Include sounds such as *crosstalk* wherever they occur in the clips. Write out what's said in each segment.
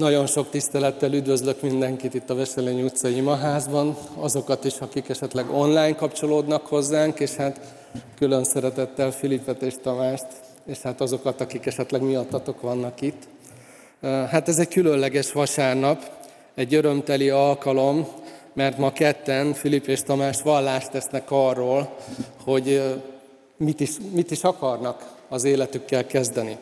Nagyon sok tisztelettel üdvözlök mindenkit itt a Veselény utcai imaházban, azokat is, akik esetleg online kapcsolódnak hozzánk, és hát külön szeretettel Filipet és Tamást, és hát azokat, akik esetleg miattatok vannak itt. Hát ez egy különleges vasárnap, egy örömteli alkalom, mert ma ketten, Filip és Tamás vallást tesznek arról, hogy mit is, mit is akarnak az életükkel kezdeni.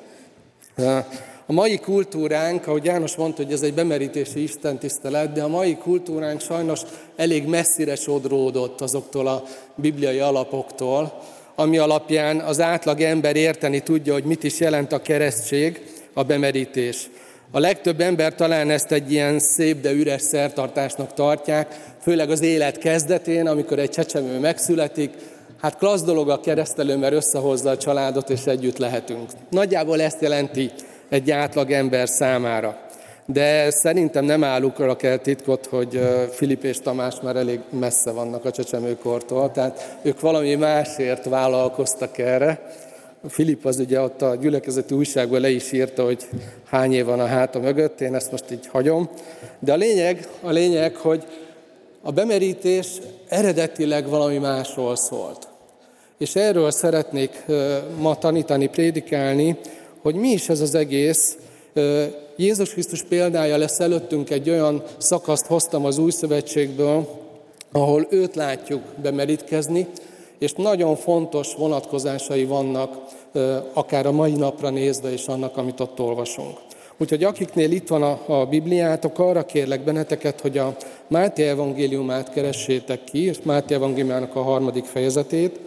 A mai kultúránk, ahogy János mondta, hogy ez egy bemerítési istentisztelet, de a mai kultúránk sajnos elég messzire sodródott azoktól a bibliai alapoktól, ami alapján az átlag ember érteni tudja, hogy mit is jelent a keresztség, a bemerítés. A legtöbb ember talán ezt egy ilyen szép, de üres szertartásnak tartják, főleg az élet kezdetén, amikor egy csecsemő megszületik, hát klassz dolog a keresztelő, mert összehozza a családot, és együtt lehetünk. Nagyjából ezt jelenti egy átlag ember számára. De szerintem nem állukra kell titkot, hogy Filip és Tamás már elég messze vannak a csecsemőkortól, tehát ők valami másért vállalkoztak erre. Filip az ugye ott a gyülekezeti újságban le is írta, hogy hány év van a háta mögött, én ezt most így hagyom. De a lényeg, a lényeg, hogy a bemerítés eredetileg valami másról szólt. És erről szeretnék ma tanítani, prédikálni, hogy mi is ez az egész. Jézus Krisztus példája lesz előttünk egy olyan szakaszt hoztam az új szövetségből, ahol őt látjuk bemerítkezni, és nagyon fontos vonatkozásai vannak, akár a mai napra nézve is annak, amit ott olvasunk. Úgyhogy akiknél itt van a, a Bibliátok, arra kérlek benneteket, hogy a Máté evangéliumát keressétek ki, és Máté evangéliumának a harmadik fejezetét,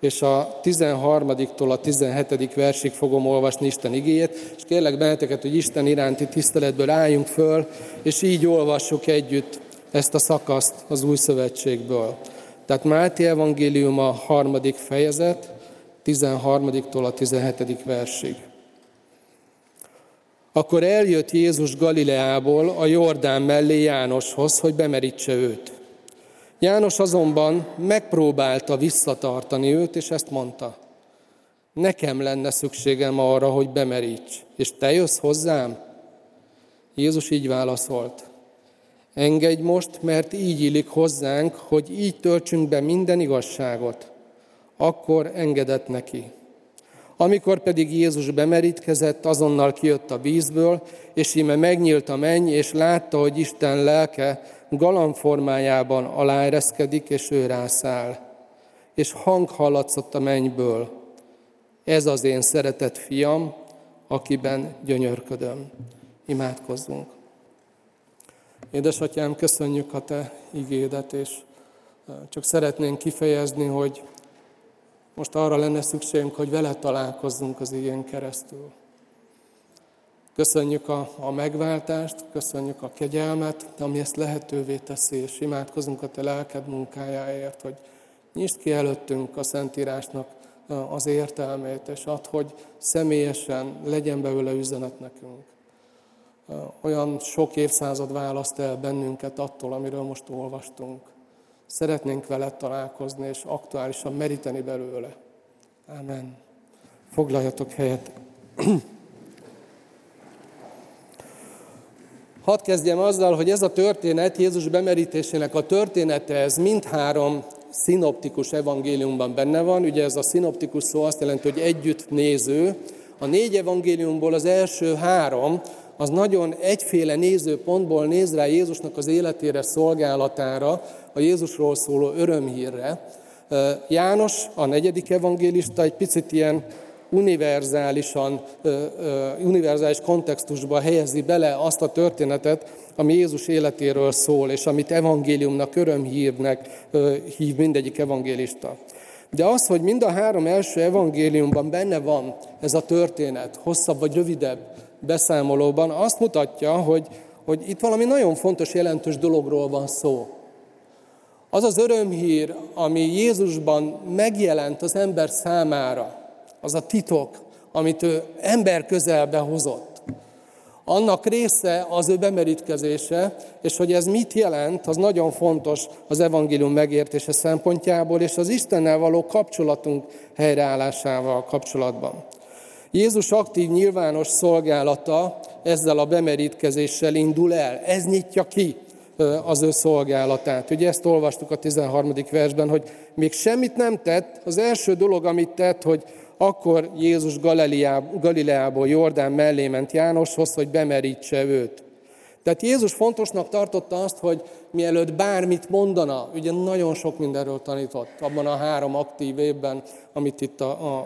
és a 13-tól a 17. versig fogom olvasni Isten igéjét, és kérlek benneteket, hogy Isten iránti tiszteletből álljunk föl, és így olvassuk együtt ezt a szakaszt az új szövetségből. Tehát Máté evangélium a harmadik fejezet, 13-tól a 17. versig. Akkor eljött Jézus Galileából a Jordán mellé Jánoshoz, hogy bemerítse őt. János azonban megpróbálta visszatartani őt, és ezt mondta. Nekem lenne szükségem arra, hogy bemeríts, és te jössz hozzám? Jézus így válaszolt. Engedj most, mert így illik hozzánk, hogy így töltsünk be minden igazságot. Akkor engedett neki. Amikor pedig Jézus bemerítkezett, azonnal kijött a vízből, és íme megnyílt a menny, és látta, hogy Isten lelke galamformájában aláereszkedik, és ő rászáll. És hang hallatszott a mennyből. Ez az én szeretett fiam, akiben gyönyörködöm. Imádkozzunk. Édesatyám, köszönjük a Te igédet, és csak szeretnénk kifejezni, hogy most arra lenne szükségünk, hogy vele találkozzunk az igén keresztül. Köszönjük a, a megváltást, köszönjük a kegyelmet, ami ezt lehetővé teszi, és imádkozunk a Te lelked munkájáért, hogy nyisd ki előttünk a Szentírásnak az értelmét, és add, hogy személyesen legyen belőle üzenet nekünk. Olyan sok évszázad választ el bennünket attól, amiről most olvastunk. Szeretnénk veled találkozni, és aktuálisan meríteni belőle. Amen. Foglaljatok helyet. *clears throat* Hadd kezdjem azzal, hogy ez a történet, Jézus bemerítésének a története, ez mindhárom szinoptikus evangéliumban benne van. Ugye ez a szinoptikus szó azt jelenti, hogy együtt néző. A négy evangéliumból az első három, az nagyon egyféle nézőpontból néz rá Jézusnak az életére, szolgálatára, a Jézusról szóló örömhírre. János, a negyedik evangélista, egy picit ilyen univerzálisan, univerzális kontextusba helyezi bele azt a történetet, ami Jézus életéről szól, és amit evangéliumnak, örömhírnek hív mindegyik evangélista. De az, hogy mind a három első evangéliumban benne van ez a történet, hosszabb vagy rövidebb beszámolóban, azt mutatja, hogy, hogy itt valami nagyon fontos, jelentős dologról van szó. Az az örömhír, ami Jézusban megjelent az ember számára, az a titok, amit ő ember közelbe hozott. Annak része az ő bemerítkezése, és hogy ez mit jelent, az nagyon fontos az evangélium megértése szempontjából, és az Istennel való kapcsolatunk helyreállásával kapcsolatban. Jézus aktív nyilvános szolgálata ezzel a bemerítkezéssel indul el. Ez nyitja ki az ő szolgálatát. Ugye ezt olvastuk a 13. versben, hogy még semmit nem tett, az első dolog, amit tett, hogy akkor Jézus Galileából Jordán mellé ment Jánoshoz, hogy bemerítse őt. Tehát Jézus fontosnak tartotta azt, hogy mielőtt bármit mondana, ugye nagyon sok mindenről tanított abban a három aktív évben, amit itt a, a,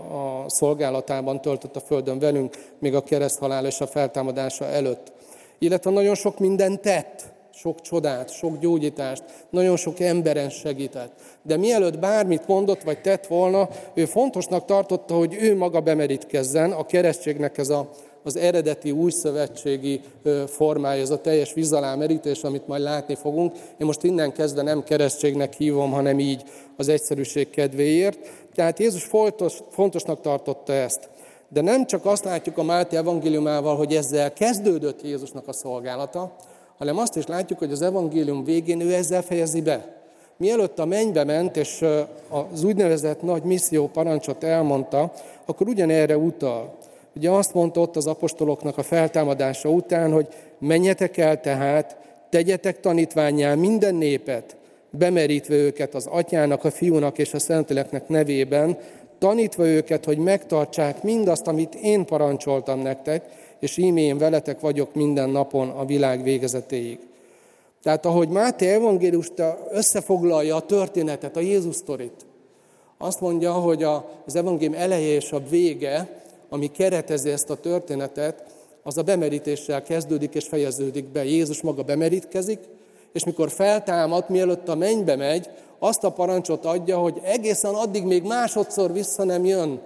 a szolgálatában töltött a Földön velünk, még a kereszthalál és a feltámadása előtt. Illetve nagyon sok mindent tett, sok csodát, sok gyógyítást, nagyon sok emberen segített. De mielőtt bármit mondott vagy tett volna, ő fontosnak tartotta, hogy ő maga bemerítkezzen, a keresztségnek ez a az eredeti új szövetségi formája, ez a teljes vízalámerítés, amit majd látni fogunk. Én most innen kezdve nem keresztségnek hívom, hanem így az egyszerűség kedvéért. Tehát Jézus fontos, fontosnak tartotta ezt. De nem csak azt látjuk a Máté evangéliumával, hogy ezzel kezdődött Jézusnak a szolgálata, hanem azt is látjuk, hogy az evangélium végén ő ezzel fejezi be. Mielőtt a mennybe ment, és az úgynevezett nagy misszió parancsot elmondta, akkor ugyanerre utal. Ugye azt mondta ott az apostoloknak a feltámadása után, hogy menjetek el tehát, tegyetek tanítványá minden népet, bemerítve őket az atyának, a fiúnak és a szenteleknek nevében, tanítva őket, hogy megtartsák mindazt, amit én parancsoltam nektek, és íme én veletek vagyok minden napon a világ végezetéig. Tehát ahogy Máté evangéliusta összefoglalja a történetet, a Jézus sztorit, azt mondja, hogy az evangélium eleje és a vége ami keretezi ezt a történetet, az a bemerítéssel kezdődik és fejeződik be. Jézus maga bemerítkezik, és mikor feltámad, mielőtt a mennybe megy, azt a parancsot adja, hogy egészen addig még másodszor vissza nem jön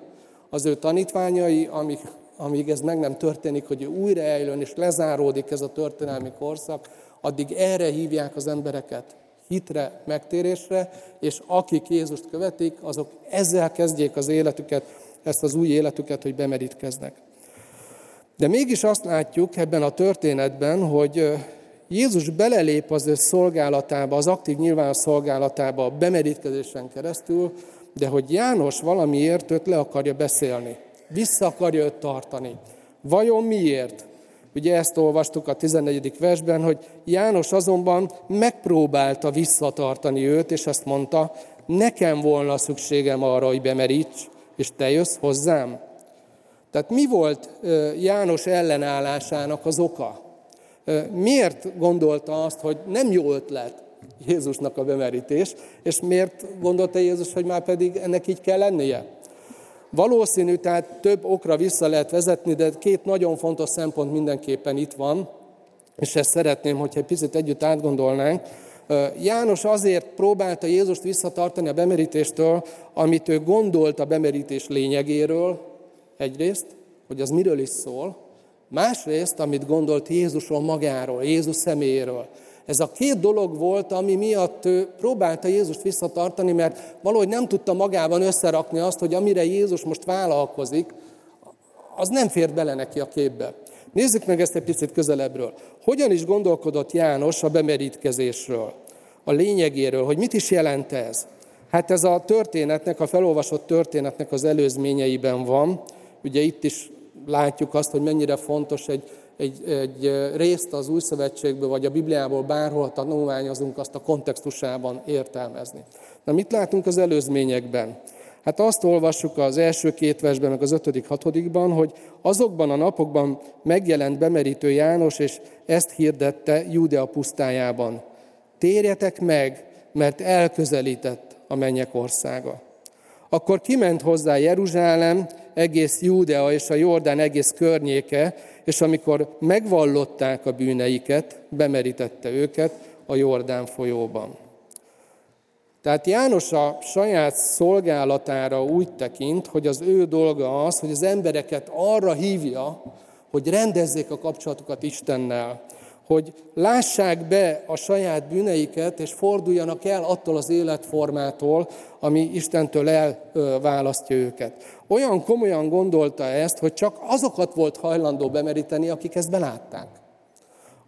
az ő tanítványai, amíg, amíg ez meg nem történik, hogy újra eljön és lezáródik ez a történelmi korszak, addig erre hívják az embereket, hitre, megtérésre, és akik Jézust követik, azok ezzel kezdjék az életüket, ezt az új életüket, hogy bemerítkeznek. De mégis azt látjuk ebben a történetben, hogy Jézus belelép az ő szolgálatába, az aktív nyilvános szolgálatába a bemerítkezésen keresztül, de hogy János valamiért őt le akarja beszélni, vissza akarja őt tartani. Vajon miért? Ugye ezt olvastuk a 14. versben, hogy János azonban megpróbálta visszatartani őt, és azt mondta, nekem volna szükségem arra, hogy bemeríts, és te jössz hozzám? Tehát mi volt János ellenállásának az oka? Miért gondolta azt, hogy nem jó ötlet Jézusnak a bemerítés, és miért gondolta Jézus, hogy már pedig ennek így kell lennie? Valószínű, tehát több okra vissza lehet vezetni, de két nagyon fontos szempont mindenképpen itt van, és ezt szeretném, hogyha egy picit együtt átgondolnánk. János azért próbálta Jézust visszatartani a bemerítéstől, amit ő gondolt a bemerítés lényegéről, egyrészt, hogy az miről is szól, másrészt, amit gondolt Jézusról magáról, Jézus személyéről. Ez a két dolog volt, ami miatt ő próbálta Jézust visszatartani, mert valahogy nem tudta magában összerakni azt, hogy amire Jézus most vállalkozik, az nem fér bele neki a képbe. Nézzük meg ezt egy picit közelebbről. Hogyan is gondolkodott János a bemerítkezésről, a lényegéről, hogy mit is jelent ez? Hát ez a történetnek, a felolvasott történetnek az előzményeiben van. Ugye itt is látjuk azt, hogy mennyire fontos egy, egy, egy részt az Új Szövetségből, vagy a Bibliából bárhol tanulmányozunk, azt a kontextusában értelmezni. Na mit látunk az előzményekben? Hát azt olvassuk az első két versben, meg az ötödik, hatodikban, hogy azokban a napokban megjelent bemerítő János, és ezt hirdette Júdea pusztájában. Térjetek meg, mert elközelített a mennyek országa. Akkor kiment hozzá Jeruzsálem, egész Júdea és a Jordán egész környéke, és amikor megvallották a bűneiket, bemerítette őket a Jordán folyóban. Tehát János a saját szolgálatára úgy tekint, hogy az ő dolga az, hogy az embereket arra hívja, hogy rendezzék a kapcsolatukat Istennel, hogy lássák be a saját bűneiket, és forduljanak el attól az életformától, ami Istentől elválasztja őket. Olyan komolyan gondolta ezt, hogy csak azokat volt hajlandó bemeríteni, akik ezt belátták.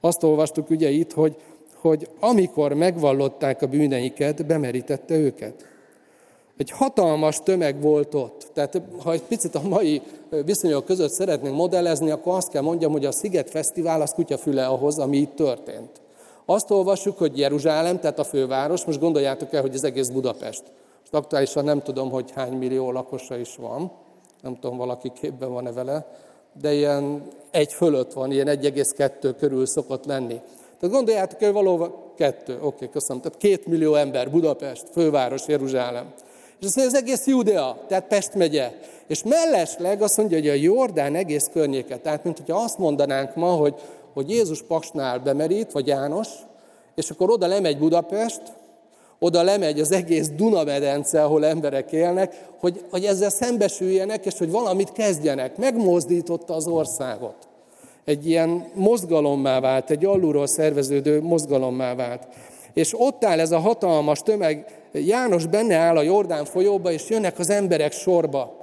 Azt olvastuk ugye itt, hogy hogy amikor megvallották a bűneiket, bemerítette őket. Egy hatalmas tömeg volt ott. Tehát ha egy picit a mai viszonyok között szeretnénk modellezni, akkor azt kell mondjam, hogy a Sziget Fesztivál az kutyafüle ahhoz, ami itt történt. Azt olvassuk, hogy Jeruzsálem, tehát a főváros, most gondoljátok el, hogy az egész Budapest. Most aktuálisan nem tudom, hogy hány millió lakosa is van, nem tudom, valaki képben van-e vele, de ilyen egy fölött van, ilyen 1,2 körül szokott lenni. Tehát gondoljátok el, valóban kettő, oké, okay, köszönöm. Tehát két millió ember, Budapest, főváros, Jeruzsálem. És azt mondja, az egész Judea, tehát Pest megye. És mellesleg azt mondja, hogy a Jordán egész környéket. Tehát, mint hogyha azt mondanánk ma, hogy, hogy Jézus Paksnál bemerít, vagy János, és akkor oda lemegy Budapest, oda lemegy az egész Dunamedence, ahol emberek élnek, hogy, hogy ezzel szembesüljenek, és hogy valamit kezdjenek. Megmozdította az országot. Egy ilyen mozgalommá vált, egy alulról szerveződő mozgalommá vált. És ott áll ez a hatalmas tömeg, János benne áll a Jordán folyóba, és jönnek az emberek sorba.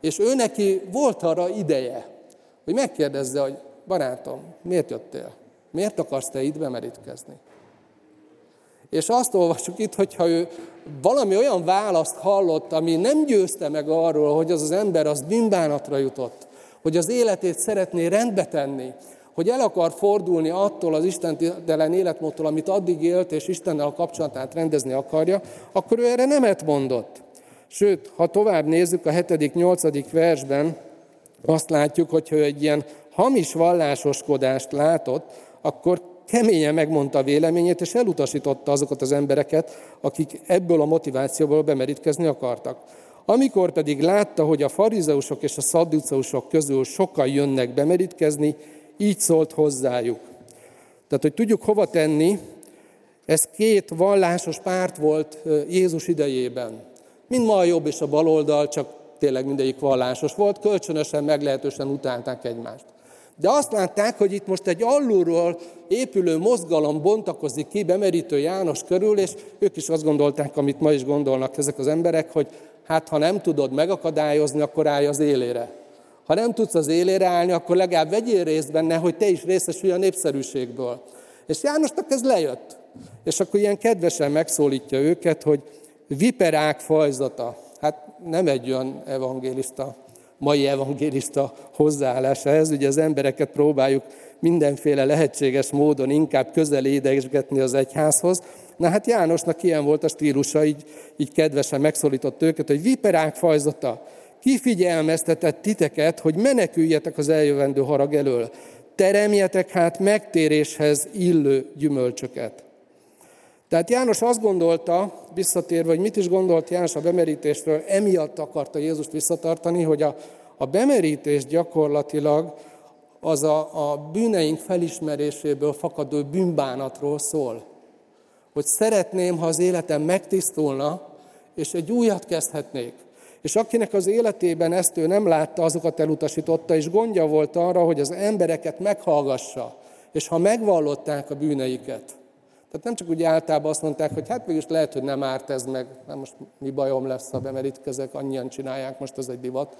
És ő neki volt arra ideje, hogy megkérdezze, hogy barátom, miért jöttél? Miért akarsz te itt bemerítkezni? És azt olvasjuk itt, hogyha ő valami olyan választ hallott, ami nem győzte meg arról, hogy az az ember az bűnbánatra jutott, hogy az életét szeretné rendbe tenni, hogy el akar fordulni attól az istentelen életmódtól, amit addig élt, és Istennel a kapcsolatát rendezni akarja, akkor ő erre nemet mondott. Sőt, ha tovább nézzük a 7.-8. versben, azt látjuk, hogy ő egy ilyen hamis vallásoskodást látott, akkor keményen megmondta a véleményét, és elutasította azokat az embereket, akik ebből a motivációból bemerítkezni akartak. Amikor pedig látta, hogy a farizeusok és a szadduceusok közül sokan jönnek bemerítkezni, így szólt hozzájuk. Tehát, hogy tudjuk hova tenni, ez két vallásos párt volt Jézus idejében. Mind ma a jobb és a baloldal, csak tényleg mindegyik vallásos volt, kölcsönösen, meglehetősen utálták egymást. De azt látták, hogy itt most egy alulról épülő mozgalom bontakozik ki bemerítő János körül, és ők is azt gondolták, amit ma is gondolnak ezek az emberek, hogy hát ha nem tudod megakadályozni, akkor állj az élére. Ha nem tudsz az élére állni, akkor legalább vegyél részt benne, hogy te is részesülj a népszerűségből. És Jánosnak ez lejött. És akkor ilyen kedvesen megszólítja őket, hogy viperák fajzata. Hát nem egy olyan evangélista mai evangélista hozzáállása ez. Ugye az embereket próbáljuk mindenféle lehetséges módon inkább közel édesgetni az egyházhoz. Na hát Jánosnak ilyen volt a stílusa, így, így kedvesen megszólított őket, hogy viperák fajzata, kifigyelmeztetett titeket, hogy meneküljetek az eljövendő harag elől. Teremjetek hát megtéréshez illő gyümölcsöket. Tehát János azt gondolta, visszatérve, hogy mit is gondolt János a bemerítésről, emiatt akarta Jézust visszatartani, hogy a, a bemerítés gyakorlatilag az a, a bűneink felismeréséből fakadó bűnbánatról szól. Hogy szeretném, ha az életem megtisztulna, és egy újat kezdhetnék. És akinek az életében ezt ő nem látta, azokat elutasította, és gondja volt arra, hogy az embereket meghallgassa, és ha megvallották a bűneiket, tehát nem csak úgy általában azt mondták, hogy hát mégis lehet, hogy nem árt ez meg, nem most mi bajom lesz, ha bemerítkezek, annyian csinálják, most ez egy divat,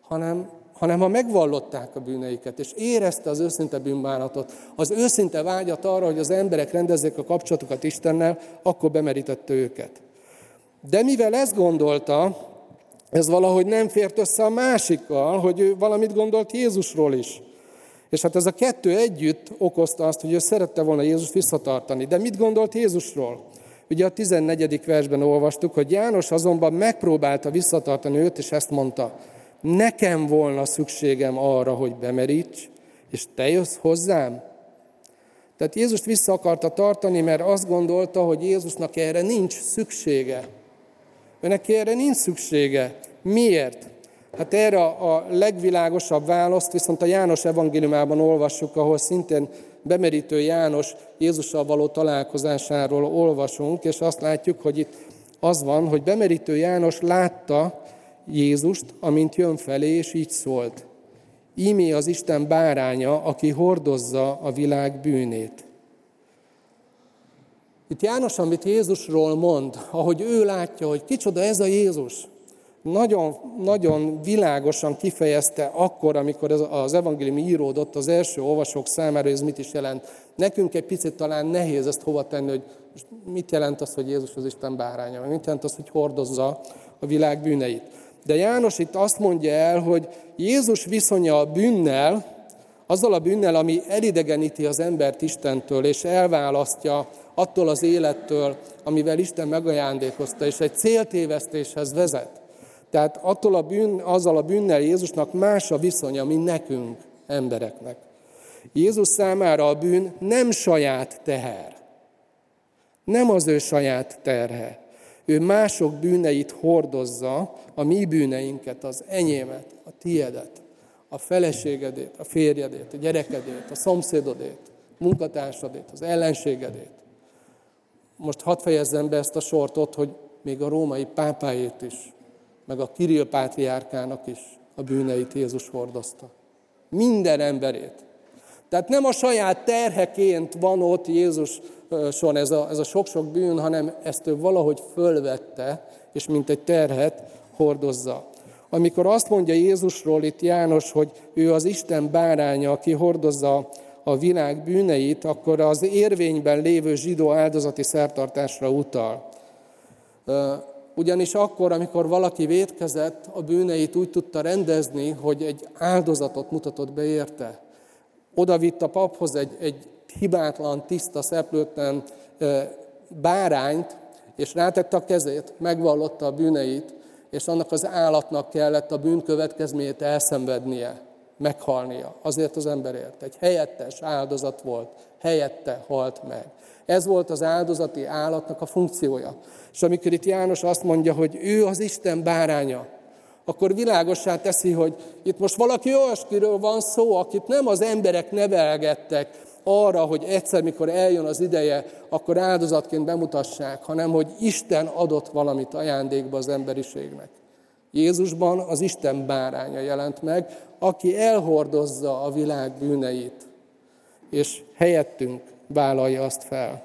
hanem, hanem ha megvallották a bűneiket, és érezte az őszinte bűnbánatot, az őszinte vágyat arra, hogy az emberek rendezzék a kapcsolatokat Istennel, akkor bemerítette őket. De mivel ezt gondolta, ez valahogy nem fért össze a másikkal, hogy ő valamit gondolt Jézusról is. És hát ez a kettő együtt okozta azt, hogy ő szerette volna Jézus visszatartani. De mit gondolt Jézusról? Ugye a 14. versben olvastuk, hogy János azonban megpróbálta visszatartani őt, és ezt mondta, nekem volna szükségem arra, hogy bemeríts, és te jössz hozzám? Tehát Jézust vissza akarta tartani, mert azt gondolta, hogy Jézusnak erre nincs szüksége. Őnek erre nincs szüksége. Miért? Hát erre a legvilágosabb választ viszont a János evangéliumában olvassuk, ahol szintén bemerítő János Jézussal való találkozásáról olvasunk, és azt látjuk, hogy itt az van, hogy bemerítő János látta Jézust, amint jön felé, és így szólt. Ímé az Isten báránya, aki hordozza a világ bűnét. Itt János, amit Jézusról mond, ahogy ő látja, hogy kicsoda ez a Jézus, nagyon, nagyon világosan kifejezte akkor, amikor ez az evangélium íródott az első olvasók számára, ez mit is jelent. Nekünk egy picit talán nehéz ezt hova tenni, hogy mit jelent az, hogy Jézus az Isten báránya, mit jelent az, hogy hordozza a világ bűneit. De János itt azt mondja el, hogy Jézus viszonya a bűnnel, azzal a bűnnel, ami elidegeníti az embert Istentől, és elválasztja attól az élettől, amivel Isten megajándékozta, és egy céltévesztéshez vezet. Tehát attól a bűn, azzal a bűnnel Jézusnak más a viszonya, mint nekünk, embereknek. Jézus számára a bűn nem saját teher. Nem az ő saját terhe. Ő mások bűneit hordozza, a mi bűneinket, az enyémet, a tiedet, a feleségedét, a férjedét, a gyerekedét, a szomszédodét, munkatársadét, az ellenségedét. Most hadd fejezzem be ezt a sort ott, hogy még a római pápájét is, meg a Kirill pátriárkának is a bűneit Jézus hordozta. Minden emberét. Tehát nem a saját terheként van ott Jézuson ez a, ez a sok-sok bűn, hanem ezt ő valahogy fölvette, és mint egy terhet hordozza. Amikor azt mondja Jézusról itt János, hogy ő az Isten báránya, aki hordozza a világ bűneit, akkor az érvényben lévő zsidó áldozati szertartásra utal. Ugyanis akkor, amikor valaki vétkezett, a bűneit úgy tudta rendezni, hogy egy áldozatot mutatott be érte. Oda vitt a paphoz egy, egy hibátlan, tiszta, szeplőtlen bárányt, és rátette a kezét, megvallotta a bűneit, és annak az állatnak kellett a bűn következményét elszenvednie, meghalnia. Azért az emberért. Egy helyettes áldozat volt, helyette halt meg. Ez volt az áldozati állatnak a funkciója. És amikor itt János azt mondja, hogy ő az Isten báránya, akkor világossá teszi, hogy itt most valaki olyaskiről van szó, akit nem az emberek nevelgettek arra, hogy egyszer, mikor eljön az ideje, akkor áldozatként bemutassák, hanem hogy Isten adott valamit ajándékba az emberiségnek. Jézusban az Isten báránya jelent meg, aki elhordozza a világ bűneit, és helyettünk vállalja azt fel.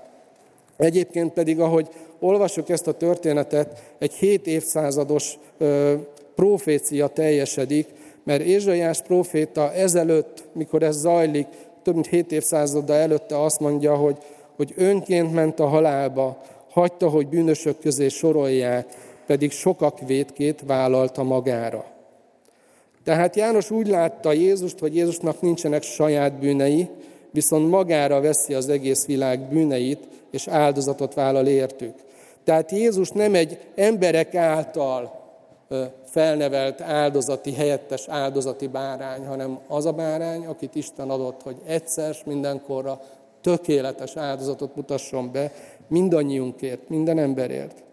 Egyébként pedig, ahogy olvasok ezt a történetet, egy hét évszázados ö, profécia teljesedik, mert Ézsaiás proféta ezelőtt, mikor ez zajlik, több mint hét évszázaddal előtte azt mondja, hogy, hogy önként ment a halálba, hagyta, hogy bűnösök közé sorolják, pedig sokak vétkét vállalta magára. Tehát János úgy látta Jézust, hogy Jézusnak nincsenek saját bűnei, viszont magára veszi az egész világ bűneit, és áldozatot vállal értük. Tehát Jézus nem egy emberek által felnevelt áldozati, helyettes áldozati bárány, hanem az a bárány, akit Isten adott, hogy egyszer mindenkorra tökéletes áldozatot mutasson be mindannyiunkért, minden emberért.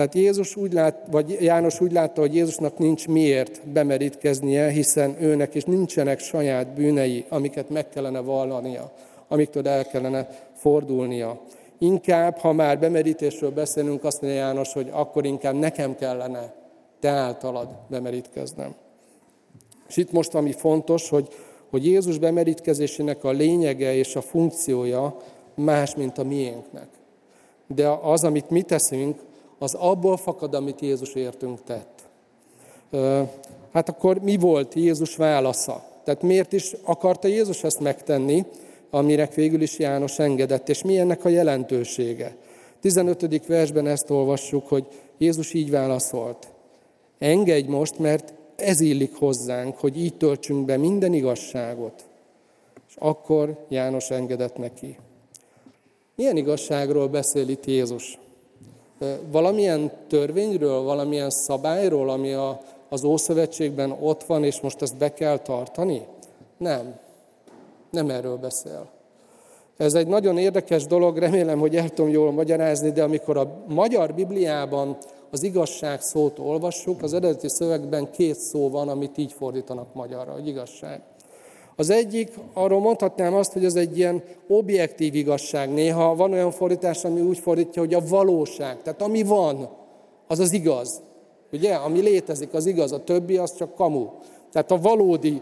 Tehát Jézus úgy lát, vagy János úgy látta, hogy Jézusnak nincs miért bemerítkeznie, hiszen őnek is nincsenek saját bűnei, amiket meg kellene vallania, amiktől el kellene fordulnia. Inkább, ha már bemerítésről beszélünk, azt mondja János, hogy akkor inkább nekem kellene te általad bemerítkeznem. És itt most ami fontos, hogy, hogy Jézus bemerítkezésének a lényege és a funkciója más, mint a miénknek. De az, amit mi teszünk, az abból fakad, amit Jézus értünk tett. Hát akkor mi volt Jézus válasza? Tehát miért is akarta Jézus ezt megtenni, amire végül is János engedett, és mi ennek a jelentősége? 15. versben ezt olvassuk, hogy Jézus így válaszolt. Engedj most, mert ez illik hozzánk, hogy így töltsünk be minden igazságot. És akkor János engedett neki. Milyen igazságról beszél itt Jézus? Valamilyen törvényről, valamilyen szabályról, ami a, az Ószövetségben ott van, és most ezt be kell tartani? Nem. Nem erről beszél. Ez egy nagyon érdekes dolog, remélem, hogy el tudom jól magyarázni, de amikor a magyar Bibliában az igazság szót olvassuk, az eredeti szövegben két szó van, amit így fordítanak magyarra, hogy igazság. Az egyik, arról mondhatnám azt, hogy ez egy ilyen objektív igazság. Néha van olyan fordítás, ami úgy fordítja, hogy a valóság. Tehát ami van, az az igaz. Ugye? Ami létezik, az igaz, a többi az csak kamu. Tehát a valódi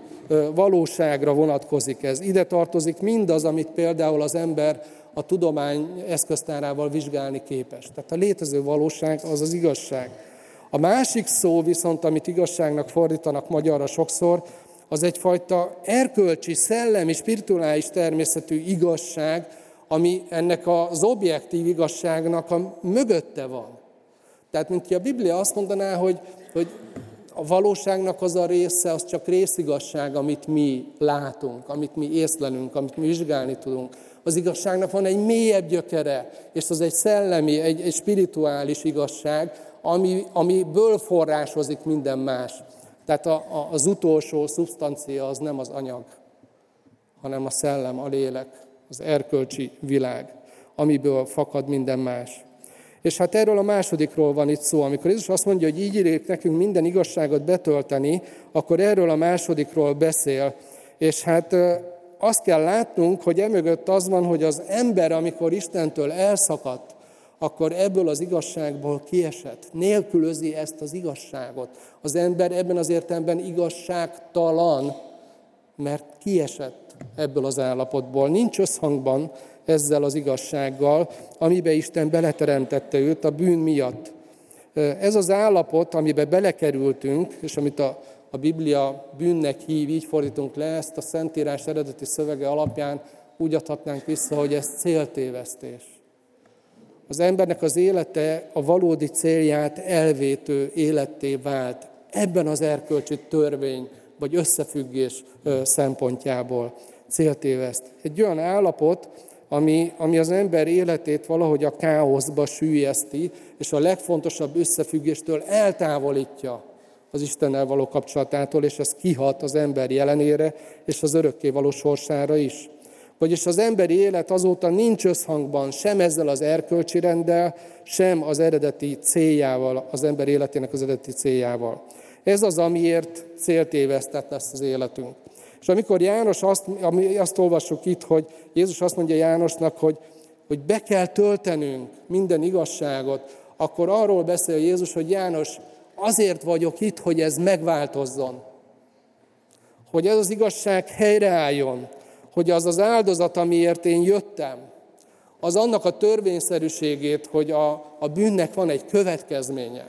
valóságra vonatkozik ez. Ide tartozik mindaz, amit például az ember a tudomány eszköztárával vizsgálni képes. Tehát a létező valóság az az igazság. A másik szó viszont, amit igazságnak fordítanak magyarra sokszor, az egyfajta erkölcsi, szellemi, spirituális természetű igazság, ami ennek az objektív igazságnak a mögötte van. Tehát, mint ki a Biblia azt mondaná, hogy, hogy a valóságnak az a része, az csak részigasság, amit mi látunk, amit mi észlelünk, amit mi vizsgálni tudunk. Az igazságnak van egy mélyebb gyökere, és az egy szellemi, egy, egy spirituális igazság, ami, amiből forrásozik minden más. Tehát a, a, az utolsó szubstancia az nem az anyag, hanem a szellem, a lélek, az erkölcsi világ, amiből fakad minden más. És hát erről a másodikról van itt szó. Amikor Jézus azt mondja, hogy így írik nekünk minden igazságot betölteni, akkor erről a másodikról beszél. És hát azt kell látnunk, hogy emögött az van, hogy az ember, amikor Istentől elszakadt, akkor ebből az igazságból kiesett. Nélkülözi ezt az igazságot. Az ember ebben az értelemben igazságtalan, mert kiesett ebből az állapotból. Nincs összhangban ezzel az igazsággal, amibe Isten beleteremtette őt a bűn miatt. Ez az állapot, amibe belekerültünk, és amit a, a Biblia bűnnek hív, így fordítunk le, ezt a Szentírás eredeti szövege alapján úgy adhatnánk vissza, hogy ez céltévesztés. Az embernek az élete a valódi célját elvétő életté vált. Ebben az erkölcsi törvény vagy összefüggés szempontjából céltéveszt. Egy olyan állapot, ami, ami az ember életét valahogy a káoszba sűjeszti, és a legfontosabb összefüggéstől eltávolítja az Istennel való kapcsolatától, és ez kihat az ember jelenére, és az örökké való sorsára is. Vagyis az emberi élet azóta nincs összhangban sem ezzel az erkölcsi renddel, sem az eredeti céljával, az ember életének az eredeti céljával. Ez az, amiért céltévesztett lesz az életünk. És amikor János azt, ami azt olvassuk itt, hogy Jézus azt mondja Jánosnak, hogy, hogy be kell töltenünk minden igazságot, akkor arról beszél Jézus, hogy János, azért vagyok itt, hogy ez megváltozzon. Hogy ez az igazság helyreálljon. Hogy az az áldozat, amiért én jöttem, az annak a törvényszerűségét, hogy a, a bűnnek van egy következménye.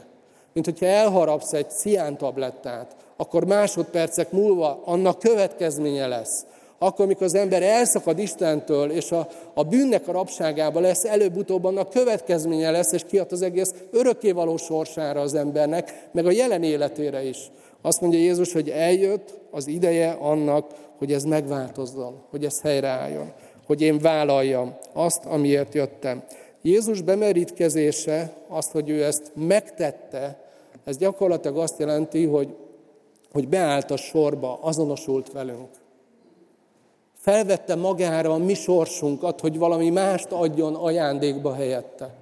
Mint hogyha elharapsz egy ciántablettát, akkor másodpercek múlva annak következménye lesz. Akkor, amikor az ember elszakad Istentől, és a, a bűnnek a rabságába lesz, előbb-utóbb annak következménye lesz, és kiad az egész örökkévaló sorsára az embernek, meg a jelen életére is. Azt mondja Jézus, hogy eljött az ideje annak, hogy ez megváltozzon, hogy ez helyreálljon, hogy én vállaljam azt, amiért jöttem. Jézus bemerítkezése, azt, hogy ő ezt megtette, ez gyakorlatilag azt jelenti, hogy hogy beállt a sorba, azonosult velünk. Felvette magára a mi sorsunkat, hogy valami mást adjon ajándékba helyette.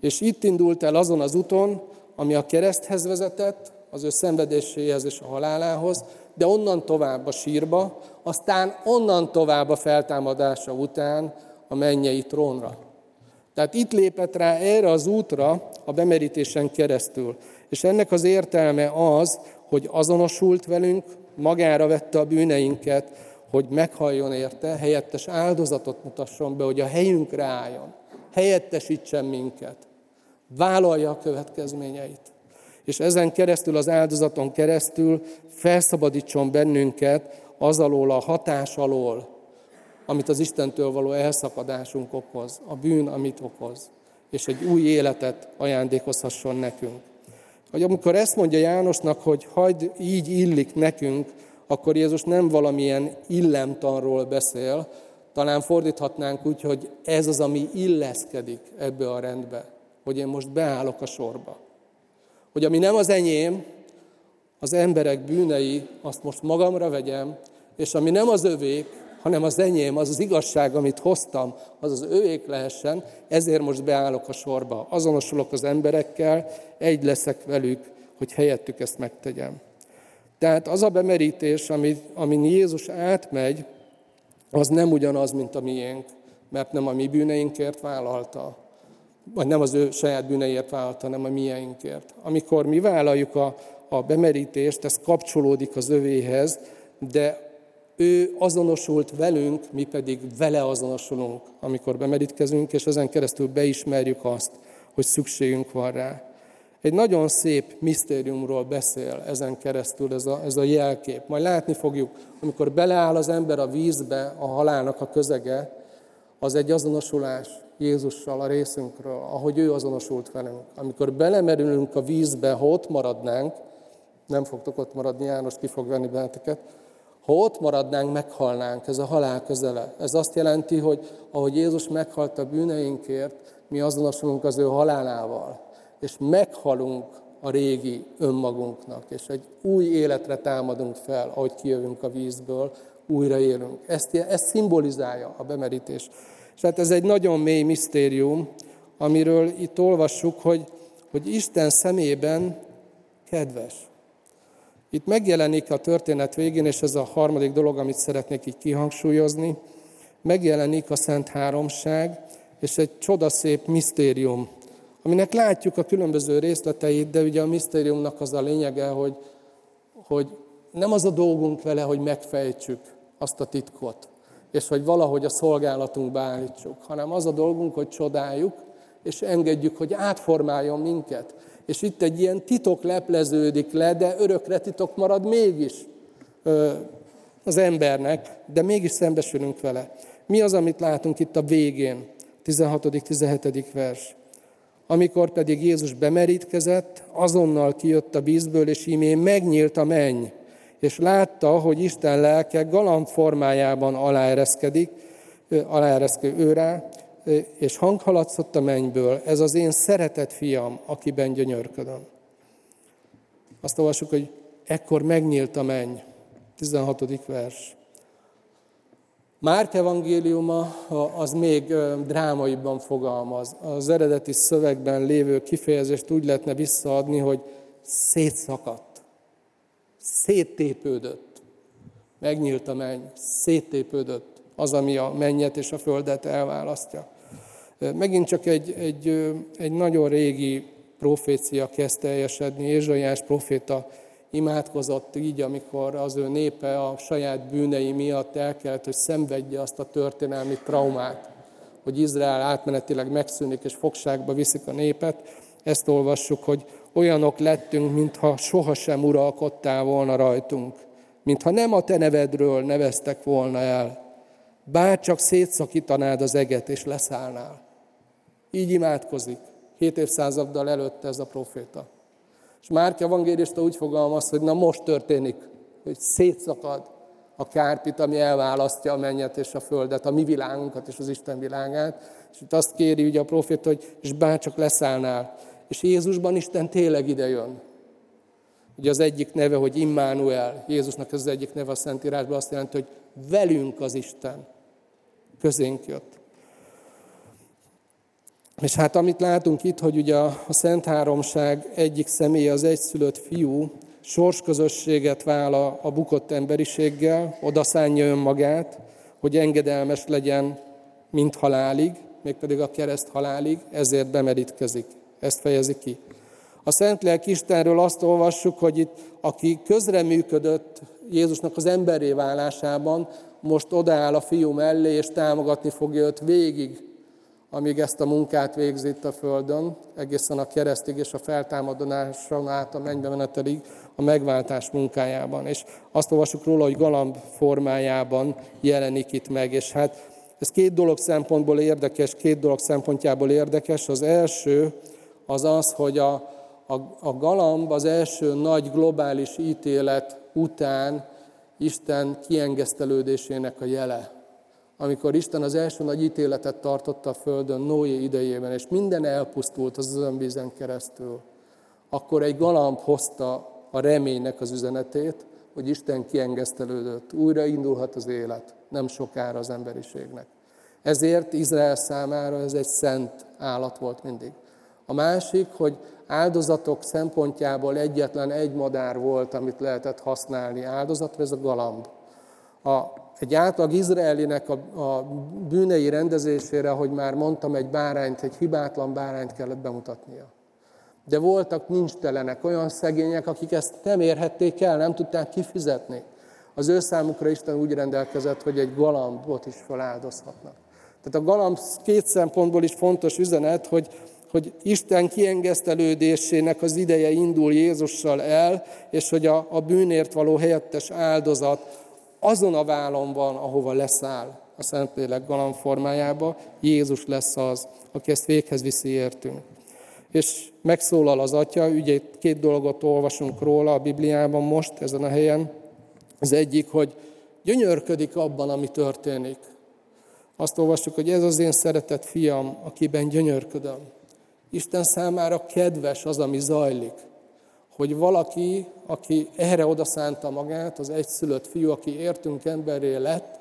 És itt indult el azon az úton, ami a kereszthez vezetett, az ő szenvedéséhez és a halálához, de onnan tovább a sírba, aztán onnan tovább a feltámadása után a mennyei trónra. Tehát itt lépett rá erre az útra a bemerítésen keresztül. És ennek az értelme az, hogy azonosult velünk, magára vette a bűneinket, hogy meghalljon érte, helyettes áldozatot mutasson be, hogy a helyünkre álljon, helyettesítsen minket, vállalja a következményeit. És ezen keresztül, az áldozaton keresztül felszabadítson bennünket az alól, a hatás alól, amit az Istentől való elszakadásunk okoz, a bűn, amit okoz, és egy új életet ajándékozhasson nekünk. Hogy amikor ezt mondja Jánosnak, hogy hagyd így illik nekünk, akkor Jézus nem valamilyen illemtanról beszél, talán fordíthatnánk úgy, hogy ez az, ami illeszkedik ebbe a rendbe, hogy én most beállok a sorba. Hogy ami nem az enyém, az emberek bűnei, azt most magamra vegyem, és ami nem az övék, hanem az enyém, az az igazság, amit hoztam, az az őék lehessen, ezért most beállok a sorba. Azonosulok az emberekkel, egy leszek velük, hogy helyettük ezt megtegyem. Tehát az a bemerítés, ami, amin Jézus átmegy, az nem ugyanaz, mint a miénk, mert nem a mi bűneinkért vállalta, vagy nem az ő saját bűneiért vállalta, hanem a mieinkért. Amikor mi vállaljuk a, a bemerítést, ez kapcsolódik az övéhez, de ő azonosult velünk, mi pedig vele azonosulunk, amikor bemerítkezünk, és ezen keresztül beismerjük azt, hogy szükségünk van rá. Egy nagyon szép misztériumról beszél ezen keresztül ez a, ez a jelkép. Majd látni fogjuk, amikor beleáll az ember a vízbe, a halálnak a közege, az egy azonosulás Jézussal a részünkről, ahogy ő azonosult velünk. Amikor belemerülünk a vízbe, ha ott maradnánk, nem fogtok ott maradni, János ki fog venni benneteket, ha ott maradnánk, meghalnánk, ez a halál közele. Ez azt jelenti, hogy ahogy Jézus meghalt a bűneinkért, mi azonosulunk az ő halálával, és meghalunk a régi önmagunknak, és egy új életre támadunk fel, ahogy kijövünk a vízből, újra élünk. Ezt, ezt szimbolizálja a bemerítés. És hát ez egy nagyon mély misztérium, amiről itt olvassuk, hogy, hogy Isten szemében kedves. Itt megjelenik a történet végén, és ez a harmadik dolog, amit szeretnék így kihangsúlyozni, megjelenik a Szent Háromság, és egy csodaszép misztérium, aminek látjuk a különböző részleteit, de ugye a misztériumnak az a lényege, hogy, hogy nem az a dolgunk vele, hogy megfejtsük azt a titkot, és hogy valahogy a szolgálatunkba állítsuk, hanem az a dolgunk, hogy csodáljuk, és engedjük, hogy átformáljon minket. És itt egy ilyen titok lepleződik le, de örökre titok marad mégis az embernek, de mégis szembesülünk vele. Mi az, amit látunk itt a végén? 16.-17. vers. Amikor pedig Jézus bemerítkezett, azonnal kijött a vízből, és ímén megnyílt a menny, és látta, hogy Isten lelke galamb formájában aláereszkedik, aláereszkő őrá, és hang haladszott a mennyből, ez az én szeretett fiam, akiben gyönyörködöm. Azt olvassuk, hogy ekkor megnyílt a menny. 16. vers. Márk evangéliuma az még drámaibban fogalmaz. Az eredeti szövegben lévő kifejezést úgy lehetne visszaadni, hogy szétszakadt, széttépődött. Megnyílt a menny, széttépődött az, ami a mennyet és a földet elválasztja. Megint csak egy, egy, egy nagyon régi profécia kezd teljesedni. Ézsaiás proféta imádkozott így, amikor az ő népe a saját bűnei miatt el kellett, hogy szenvedje azt a történelmi traumát, hogy Izrael átmenetileg megszűnik és fogságba viszik a népet. Ezt olvassuk, hogy olyanok lettünk, mintha sohasem uralkodtál volna rajtunk, mintha nem a te nevedről neveztek volna el, bár csak szétszakítanád az eget és leszállnál. Így imádkozik. Hét évszázaddal előtte ez a proféta. És Márk evangélista úgy fogalmaz, hogy na most történik, hogy szétszakad a kárpit, ami elválasztja a mennyet és a földet, a mi világunkat és az Isten világát. És itt azt kéri ugye a profét, hogy és bárcsak leszállnál. És Jézusban Isten tényleg idejön. Ugye az egyik neve, hogy Immanuel, Jézusnak ez az egyik neve a Szentírásban azt jelenti, hogy velünk az Isten. Közénk jött. És hát amit látunk itt, hogy ugye a Szent Háromság egyik személye, az egyszülött fiú, sorsközösséget vállal a bukott emberiséggel, odaszánja önmagát, hogy engedelmes legyen, mint halálig, mégpedig a kereszt halálig, ezért bemerítkezik. Ezt fejezi ki. A Szentlélek Istenről azt olvassuk, hogy itt, aki közreműködött Jézusnak az emberré válásában, most odaáll a fiú mellé, és támogatni fogja őt végig amíg ezt a munkát végzi itt a Földön, egészen a keresztig és a feltámadáson át a mennybe menetelig a megváltás munkájában. És azt olvasjuk róla, hogy galamb formájában jelenik itt meg. És hát ez két dolog szempontból érdekes, két dolog szempontjából érdekes. Az első az az, hogy a, a, a galamb az első nagy globális ítélet után Isten kiengesztelődésének a jele amikor Isten az első nagy ítéletet tartotta a Földön Noé idejében, és minden elpusztult az özönvízen keresztül, akkor egy galamb hozta a reménynek az üzenetét, hogy Isten kiengesztelődött, újra indulhat az élet, nem sokára az emberiségnek. Ezért Izrael számára ez egy szent állat volt mindig. A másik, hogy áldozatok szempontjából egyetlen egy madár volt, amit lehetett használni áldozatra, ez a galamb. A egy átlag izraelinek a, a bűnei rendezésére, hogy már mondtam, egy bárányt, egy hibátlan bárányt kellett bemutatnia. De voltak nincs telenek, olyan szegények, akik ezt nem érhették el, nem tudták kifizetni. Az ő számukra Isten úgy rendelkezett, hogy egy galambot is feláldozhatnak. Tehát a galamb két szempontból is fontos üzenet, hogy, hogy Isten kiengesztelődésének az ideje indul Jézussal el, és hogy a, a bűnért való helyettes áldozat azon a vállon van, ahova leszáll a Szentlélek galamb formájába, Jézus lesz az, aki ezt véghez viszi értünk. És megszólal az Atya, ugye két dolgot olvasunk róla a Bibliában most, ezen a helyen. Az egyik, hogy gyönyörködik abban, ami történik. Azt olvassuk, hogy ez az én szeretett fiam, akiben gyönyörködöm. Isten számára kedves az, ami zajlik. Hogy valaki, aki erre odaszánta magát, az egyszülött fiú, aki értünk emberré lett,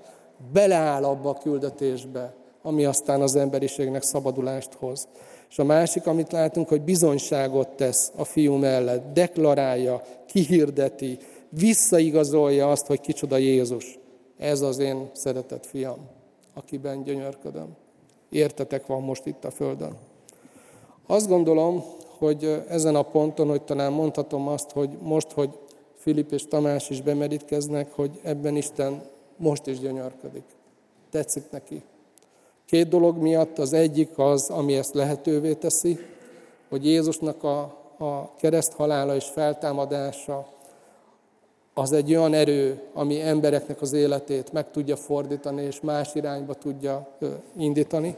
beleáll abba a küldetésbe, ami aztán az emberiségnek szabadulást hoz. És a másik, amit látunk, hogy bizonyságot tesz a fiú mellett, deklarálja, kihirdeti, visszaigazolja azt, hogy kicsoda Jézus. Ez az én szeretett fiam, akiben gyönyörködöm. Értetek van most itt a Földön. Azt gondolom, hogy ezen a ponton, hogy talán mondhatom azt, hogy most, hogy Filip és Tamás is bemerítkeznek, hogy ebben Isten most is gyönyörködik. Tetszik neki. Két dolog miatt az egyik az, ami ezt lehetővé teszi, hogy Jézusnak a, a kereszt és feltámadása az egy olyan erő, ami embereknek az életét meg tudja fordítani, és más irányba tudja indítani.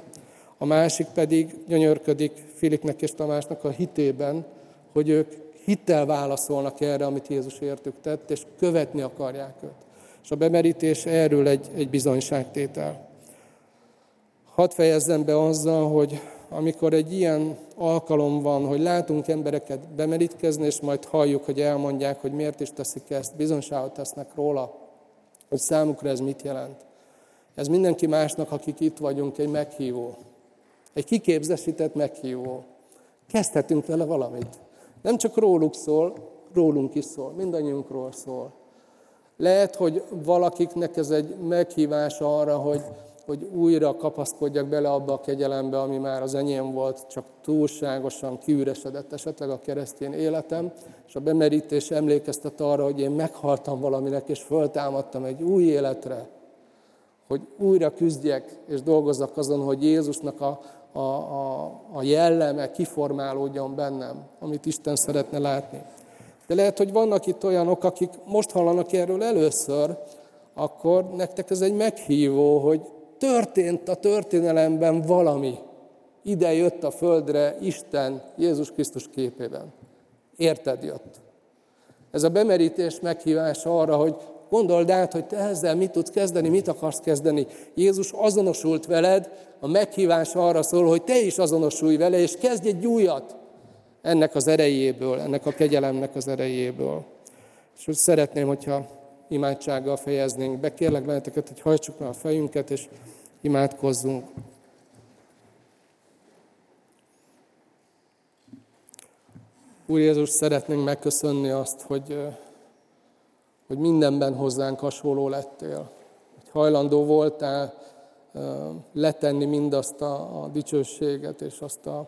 A másik pedig gyönyörködik Filipnek és Tamásnak a hitében, hogy ők hittel válaszolnak erre, amit Jézus értük tett, és követni akarják őt. És a bemerítés erről egy, egy bizonyságtétel. Hadd fejezzem be azzal, hogy amikor egy ilyen alkalom van, hogy látunk embereket bemerítkezni, és majd halljuk, hogy elmondják, hogy miért is teszik ezt, bizonságot tesznek róla, hogy számukra ez mit jelent. Ez mindenki másnak, akik itt vagyunk, egy meghívó. Egy kiképzesített meghívó. Kezdhetünk vele valamit. Nem csak róluk szól, rólunk is szól, mindannyiunkról szól. Lehet, hogy valakiknek ez egy meghívás arra, hogy hogy újra kapaszkodjak bele abba a kegyelembe, ami már az enyém volt, csak túlságosan kiüresedett esetleg a keresztény életem, és a bemerítés emlékeztet arra, hogy én meghaltam valaminek, és föltámadtam egy új életre, hogy újra küzdjek, és dolgozzak azon, hogy Jézusnak a, a, a, a jelleme kiformálódjon bennem, amit Isten szeretne látni. De lehet, hogy vannak itt olyanok, akik most hallanak erről először, akkor nektek ez egy meghívó, hogy történt a történelemben valami. Ide jött a földre Isten Jézus Krisztus képében. Érted jött. Ez a bemerítés meghívása arra, hogy gondold át, hogy te ezzel mit tudsz kezdeni, mit akarsz kezdeni. Jézus azonosult veled, a meghívás arra szól, hogy te is azonosulj vele, és kezdj egy újat ennek az erejéből, ennek a kegyelemnek az erejéből. És úgy szeretném, hogyha imádsággal fejeznénk be. Kérlek benneteket, hogy hajtsuk meg a fejünket, és imádkozzunk. Úr Jézus, szeretnénk megköszönni azt, hogy, hogy mindenben hozzánk hasonló lettél. Hogy hajlandó voltál letenni mindazt a, a dicsőséget és azt a,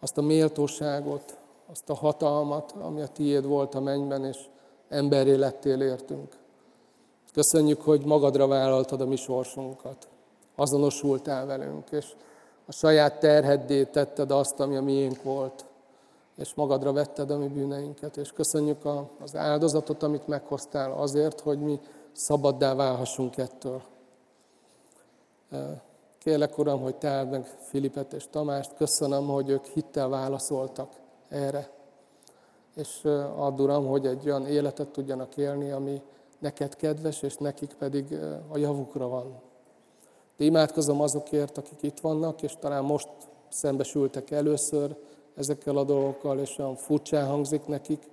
azt a méltóságot, azt a hatalmat, ami a tiéd volt a mennyben, és emberré lettél értünk. Köszönjük, hogy magadra vállaltad a mi sorsunkat. Azonosultál velünk, és a saját terheddé tetted azt, ami a miénk volt, és magadra vetted a mi bűneinket. És köszönjük az áldozatot, amit meghoztál azért, hogy mi szabaddá válhassunk ettől. Kérlek, Uram, hogy te meg Filipet és Tamást. Köszönöm, hogy ők hittel válaszoltak erre. És add, Uram, hogy egy olyan életet tudjanak élni, ami, neked kedves, és nekik pedig a javukra van. De imádkozom azokért, akik itt vannak, és talán most szembesültek először ezekkel a dolgokkal, és olyan furcsán hangzik nekik.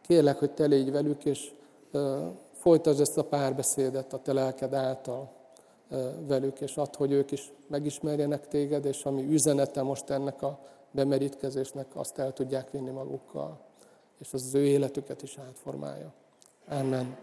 Kérlek, hogy te légy velük, és folytasd ezt a párbeszédet a te lelked által velük, és add, hogy ők is megismerjenek téged, és ami üzenete most ennek a bemerítkezésnek, azt el tudják vinni magukkal, és az, az ő életüket is átformálja. Amen.